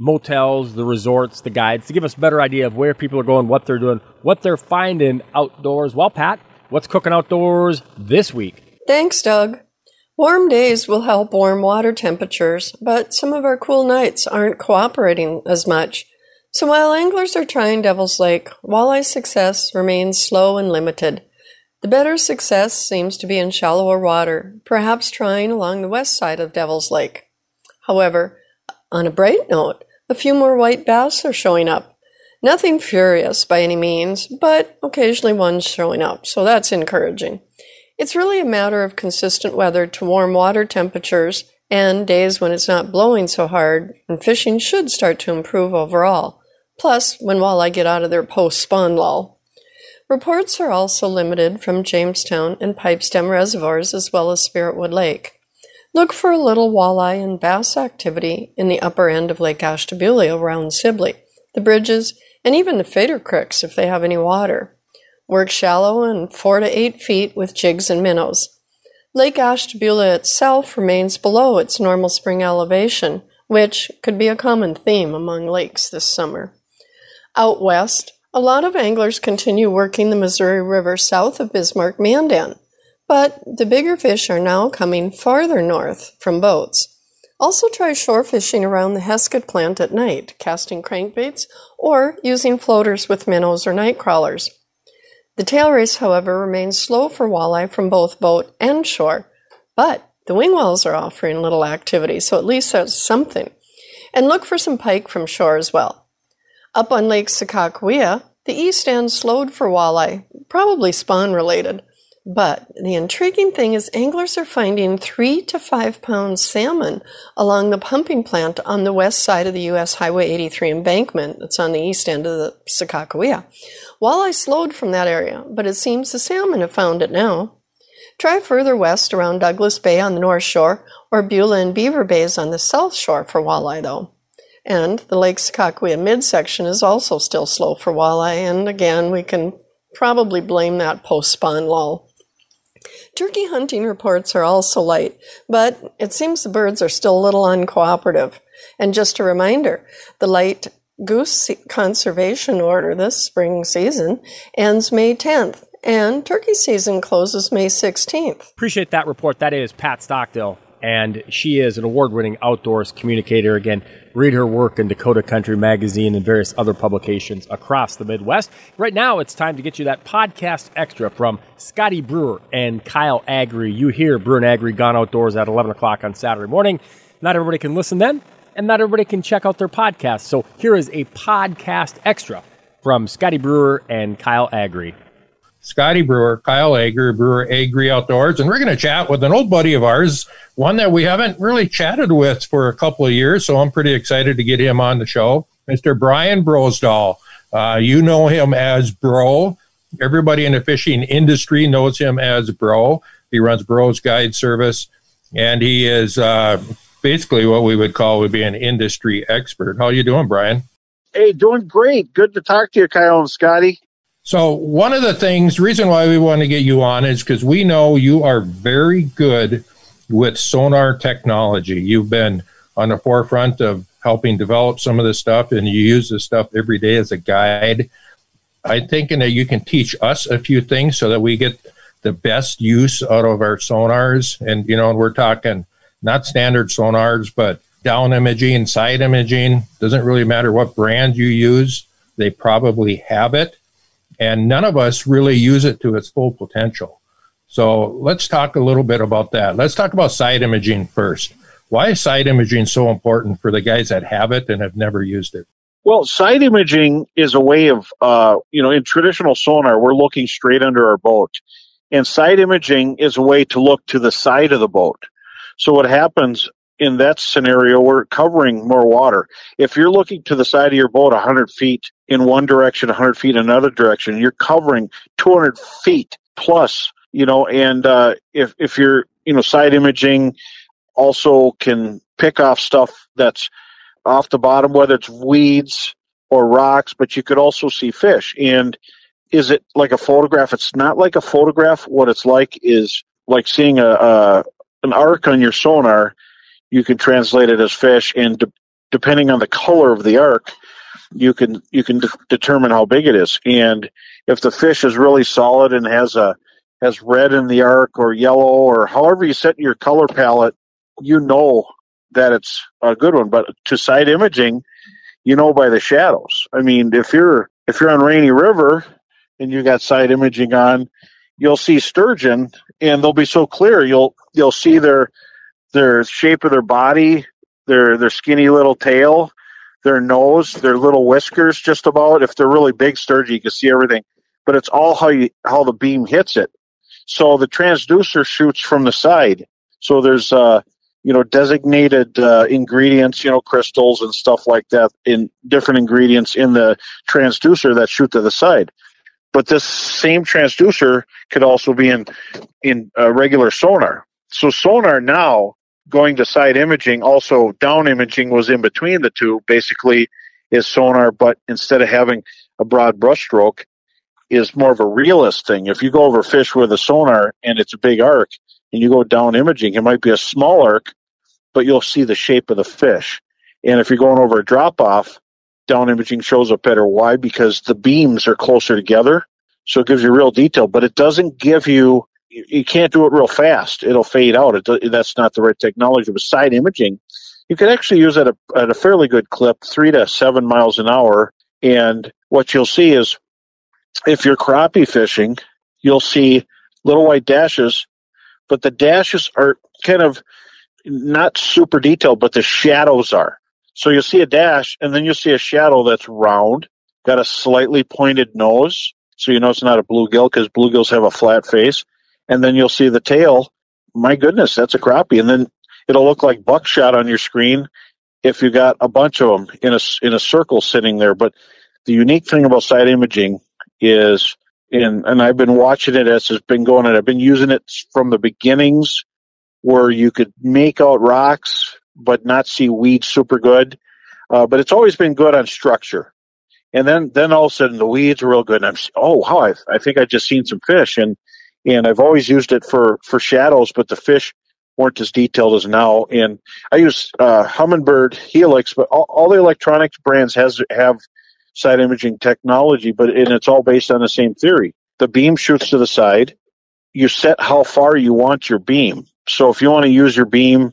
motels, the resorts, the guides to give us a better idea of where people are going, what they're doing, what they're finding outdoors. Well, Pat, what's cooking outdoors this week? Thanks, Doug. Warm days will help warm water temperatures, but some of our cool nights aren't cooperating as much. So while anglers are trying Devil's Lake, walleye success remains slow and limited. The better success seems to be in shallower water, perhaps trying along the west side of Devil's Lake. However, on a bright note, a few more white bass are showing up. Nothing furious by any means, but occasionally one's showing up, so that's encouraging. It's really a matter of consistent weather to warm water temperatures and days when it's not blowing so hard, and fishing should start to improve overall. Plus, when walleye get out of their post spawn lull. Reports are also limited from Jamestown and Pipestem reservoirs as well as Spiritwood Lake. Look for a little walleye and bass activity in the upper end of Lake Ashtabula around Sibley, the bridges, and even the feeder creeks if they have any water. Work shallow and four to eight feet with jigs and minnows. Lake Ashtabula itself remains below its normal spring elevation, which could be a common theme among lakes this summer. Out west, a lot of anglers continue working the Missouri River south of Bismarck Mandan. But the bigger fish are now coming farther north from boats. Also try shore fishing around the Heskett plant at night, casting crankbaits, or using floaters with minnows or night crawlers. The tail race, however, remains slow for walleye from both boat and shore, but the wing wells are offering little activity, so at least that's something. And look for some pike from shore as well. Up on Lake Sakakawea, the east end slowed for walleye, probably spawn related. But the intriguing thing is anglers are finding three to five pound salmon along the pumping plant on the west side of the U.S. Highway 83 embankment that's on the east end of the Sakakawea. Walleye slowed from that area, but it seems the salmon have found it now. Try further west around Douglas Bay on the north shore or Beulah and Beaver Bays on the south shore for walleye, though. And the Lake Sakakawea midsection is also still slow for walleye, and again, we can probably blame that post spawn lull. Turkey hunting reports are also light, but it seems the birds are still a little uncooperative. And just a reminder the light goose conservation order this spring season ends May 10th, and turkey season closes May 16th. Appreciate that report. That is Pat Stockdill and she is an award winning outdoors communicator. Again, read her work in Dakota Country Magazine and various other publications across the Midwest. Right now, it's time to get you that podcast extra from Scotty Brewer and Kyle Agri. You hear Brewer and Agri Gone Outdoors at 11 o'clock on Saturday morning. Not everybody can listen then, and not everybody can check out their podcast. So here is a podcast extra from Scotty Brewer and Kyle Agri. Scotty Brewer, Kyle Agri, Brewer Agri Outdoors, and we're going to chat with an old buddy of ours, one that we haven't really chatted with for a couple of years. So I'm pretty excited to get him on the show, Mr. Brian Brosdahl. Uh, you know him as Bro. Everybody in the fishing industry knows him as Bro. He runs Bro's Guide Service, and he is uh, basically what we would call would be an industry expert. How you doing, Brian? Hey, doing great. Good to talk to you, Kyle and Scotty. So one of the things, reason why we want to get you on is because we know you are very good with sonar technology. You've been on the forefront of helping develop some of this stuff, and you use this stuff every day as a guide. I'm thinking that you can teach us a few things so that we get the best use out of our sonars. And you know, we're talking not standard sonars, but down imaging, side imaging. Doesn't really matter what brand you use; they probably have it and none of us really use it to its full potential. So let's talk a little bit about that. Let's talk about side imaging first. Why is side imaging so important for the guys that have it and have never used it? Well, side imaging is a way of, uh, you know, in traditional sonar, we're looking straight under our boat. And side imaging is a way to look to the side of the boat. So what happens in that scenario, we're covering more water. If you're looking to the side of your boat 100 feet in one direction, 100 feet in another direction, you're covering 200 feet plus, you know, and, uh, if, if you're, you know, side imaging also can pick off stuff that's off the bottom, whether it's weeds or rocks, but you could also see fish. And is it like a photograph? It's not like a photograph. What it's like is like seeing a, a an arc on your sonar. You can translate it as fish, and de- depending on the color of the arc, you can you can de- determine how big it is. And if the fish is really solid and has a has red in the arc or yellow or however you set your color palette, you know that it's a good one. But to side imaging, you know by the shadows. I mean, if you're if you're on Rainy River and you got side imaging on, you'll see sturgeon and they'll be so clear you'll you'll see their their shape of their body, their their skinny little tail, their nose, their little whiskers just about. If they're really big sturgeon, you can see everything. But it's all how you how the beam hits it. So the transducer shoots from the side. So there's uh you know designated uh, ingredients you know crystals and stuff like that in different ingredients in the transducer that shoot to the side but this same transducer could also be in in uh, regular sonar so sonar now going to side imaging also down imaging was in between the two basically is sonar but instead of having a broad brushstroke is more of a realist thing if you go over fish with a sonar and it's a big arc and you go down imaging, it might be a small arc, but you'll see the shape of the fish. And if you're going over a drop off, down imaging shows up better. Why? Because the beams are closer together. So it gives you real detail, but it doesn't give you, you can't do it real fast. It'll fade out. It, that's not the right technology. But side imaging, you can actually use at a, at a fairly good clip, three to seven miles an hour. And what you'll see is if you're crappie fishing, you'll see little white dashes but the dashes are kind of not super detailed, but the shadows are. So you'll see a dash and then you'll see a shadow that's round, got a slightly pointed nose. So you know it's not a bluegill because bluegills have a flat face. And then you'll see the tail. My goodness, that's a crappie. And then it'll look like buckshot on your screen if you got a bunch of them in a, in a circle sitting there. But the unique thing about side imaging is and and I've been watching it as it's been going, and I've been using it from the beginnings, where you could make out rocks but not see weeds super good. Uh, but it's always been good on structure, and then then all of a sudden the weeds are real good, and I'm oh wow, I, I think I just seen some fish, and and I've always used it for for shadows, but the fish weren't as detailed as now. And I use uh, Humminbird Helix, but all, all the electronics brands has have side imaging technology, but and it's all based on the same theory. The beam shoots to the side. You set how far you want your beam. So if you want to use your beam,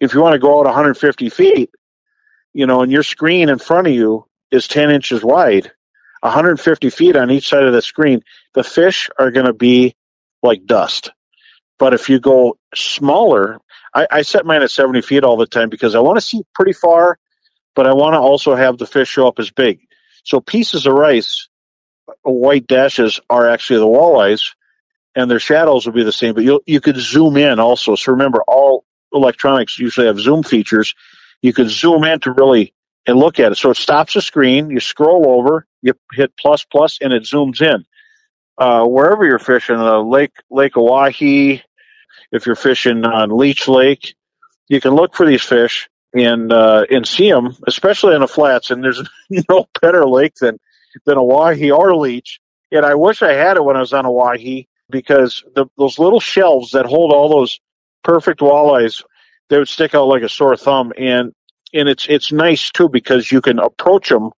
if you want to go out 150 feet, you know, and your screen in front of you is 10 inches wide, 150 feet on each side of the screen, the fish are going to be like dust. But if you go smaller, I, I set mine at 70 feet all the time because I want to see pretty far, but I want to also have the fish show up as big. So pieces of rice, uh, white dashes are actually the walleyes, and their shadows will be the same. But you you could zoom in also. So remember, all electronics usually have zoom features. You could zoom in to really and look at it. So it stops the screen. You scroll over, you hit plus plus, and it zooms in. Uh, wherever you're fishing, uh, Lake Lake Oahe, if you're fishing on Leech Lake, you can look for these fish and uh, and see them, especially in the flats. And there's no better lake than than Oahe or Leech. And I wish I had it when I was on Oahe because the, those little shelves that hold all those perfect walleyes, they would stick out like a sore thumb. And and it's it's nice too because you can approach them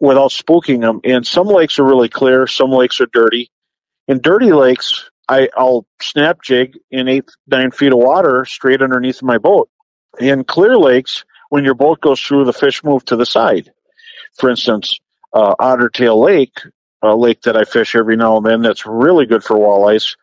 without spooking them. And some lakes are really clear, some lakes are dirty. In dirty lakes, I, I'll snap jig in eight nine feet of water straight underneath my boat in clear lakes, when your boat goes through, the fish move to the side. For instance, uh, Ottertail Lake, a lake that I fish every now and then that's really good for walleyes.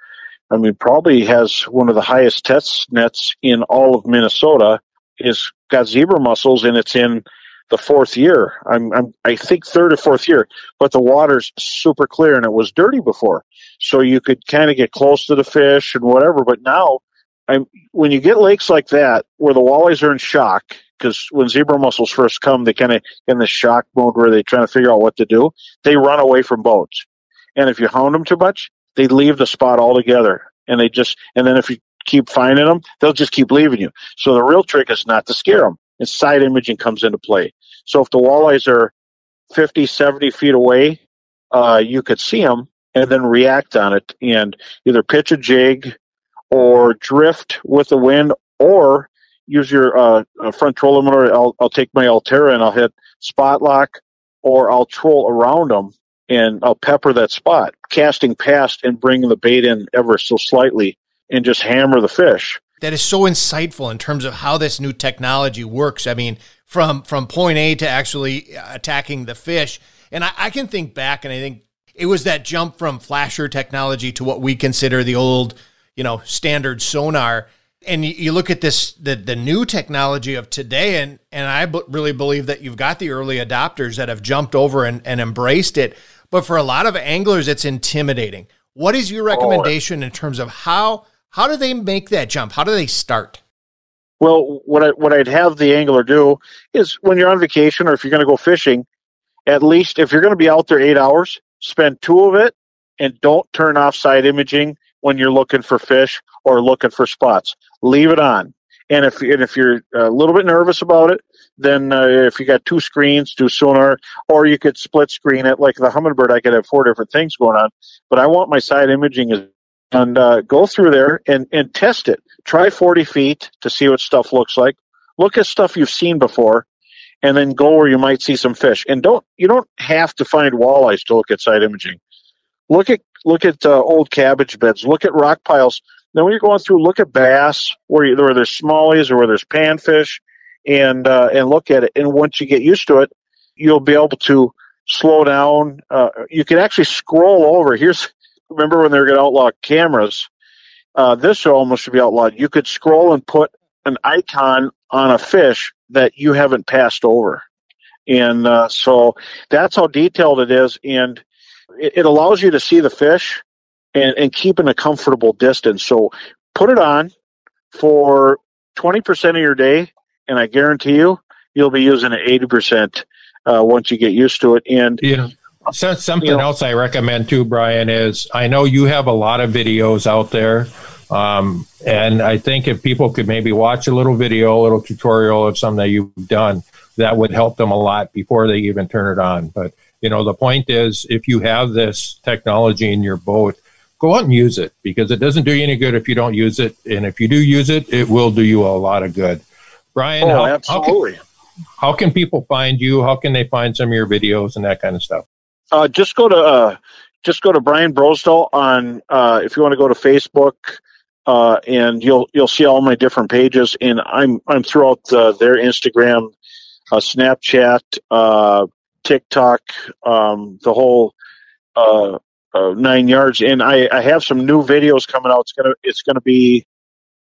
I mean, probably has one of the highest test nets in all of Minnesota. Is got zebra mussels and it's in the fourth year. I'm, I'm, I think third or fourth year, but the water's super clear and it was dirty before. So you could kind of get close to the fish and whatever. But now, I'm, when you get lakes like that where the walleyes are in shock, because when zebra mussels first come, they kind of in the shock mode where they're trying to figure out what to do. They run away from boats. And if you hound them too much, they leave the spot altogether. And they just, and then if you keep finding them, they'll just keep leaving you. So the real trick is not to scare them. And side imaging comes into play. So if the walleyes are 50, 70 feet away, uh, you could see them and then react on it and either pitch a jig or drift with the wind or use your uh, front trolling motor. I'll, I'll take my Ulterra and I'll hit spot lock or I'll troll around them and I'll pepper that spot, casting past and bringing the bait in ever so slightly and just hammer the fish. That is so insightful in terms of how this new technology works. I mean, from from point A to actually uh, attacking the fish. And I, I can think back, and I think it was that jump from flasher technology to what we consider the old, you know, standard sonar. And you, you look at this, the the new technology of today, and and I b- really believe that you've got the early adopters that have jumped over and, and embraced it. But for a lot of anglers, it's intimidating. What is your oh, recommendation in terms of how how do they make that jump? How do they start? Well, what I what I'd have the angler do is when you're on vacation or if you're going to go fishing, at least if you're going to be out there eight hours, spend two of it and don't turn off side imaging when you're looking for fish or looking for spots. Leave it on. And if and if you're a little bit nervous about it, then uh, if you got two screens, do sonar, or you could split screen it like the Humminbird. I could have four different things going on, but I want my side imaging and uh, go through there and and test it. Try 40 feet to see what stuff looks like. Look at stuff you've seen before, and then go where you might see some fish. And don't you don't have to find walleyes to look at side imaging. Look at look at uh, old cabbage beds. Look at rock piles then when you're going through, look at bass where, you, where there's smallies or where there's panfish, and uh, and look at it. And once you get used to it, you'll be able to slow down. Uh, you can actually scroll over. Here's remember when they were going to outlaw cameras. Uh, this almost should be outlawed. You could scroll and put an icon on a fish that you haven't passed over, and uh, so that's how detailed it is. And it, it allows you to see the fish and, and keep in a comfortable distance. So put it on for 20% of your day, and I guarantee you, you'll be using it 80% uh, once you get used to it. And yeah. So something you know, else I recommend too, Brian, is I know you have a lot of videos out there. Um, and I think if people could maybe watch a little video, a little tutorial of something that you've done, that would help them a lot before they even turn it on. But, you know, the point is if you have this technology in your boat, go out and use it because it doesn't do you any good if you don't use it. And if you do use it, it will do you a lot of good. Brian, oh, how, absolutely. How can, how can, people find you? How can they find some of your videos and that kind of stuff? Uh, just go to uh, just go to Brian Brosdahl on uh, if you want to go to Facebook. Uh, and you'll you'll see all my different pages, and I'm I'm throughout uh, their Instagram, uh, Snapchat, TikTok, um, the whole nine yards. And I, I have some new videos coming out. It's gonna it's gonna be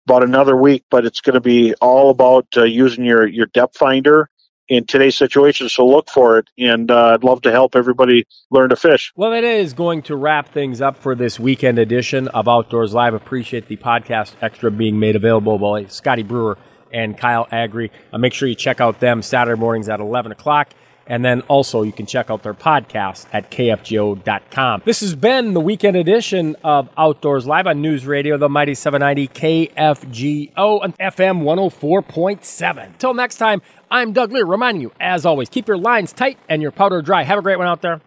about another week, but it's gonna be all about uh, using your your depth finder in today's situation. So look for it, and uh, I'd love to help everybody learn to fish. Well, it is going to wrap things up for this weekend edition of Outdoors Live. Appreciate the podcast extra being made available by Scotty Brewer and Kyle Agri. Uh, make sure you check out them Saturday mornings at 11 o'clock. And then also you can check out their podcast at kfgo.com. This has been the weekend edition of Outdoors Live on News Radio, the Mighty 790 KFGO and FM 104.7. Till next time, I'm Doug Leier reminding you, as always, keep your lines tight and your powder dry. Have a great one out there.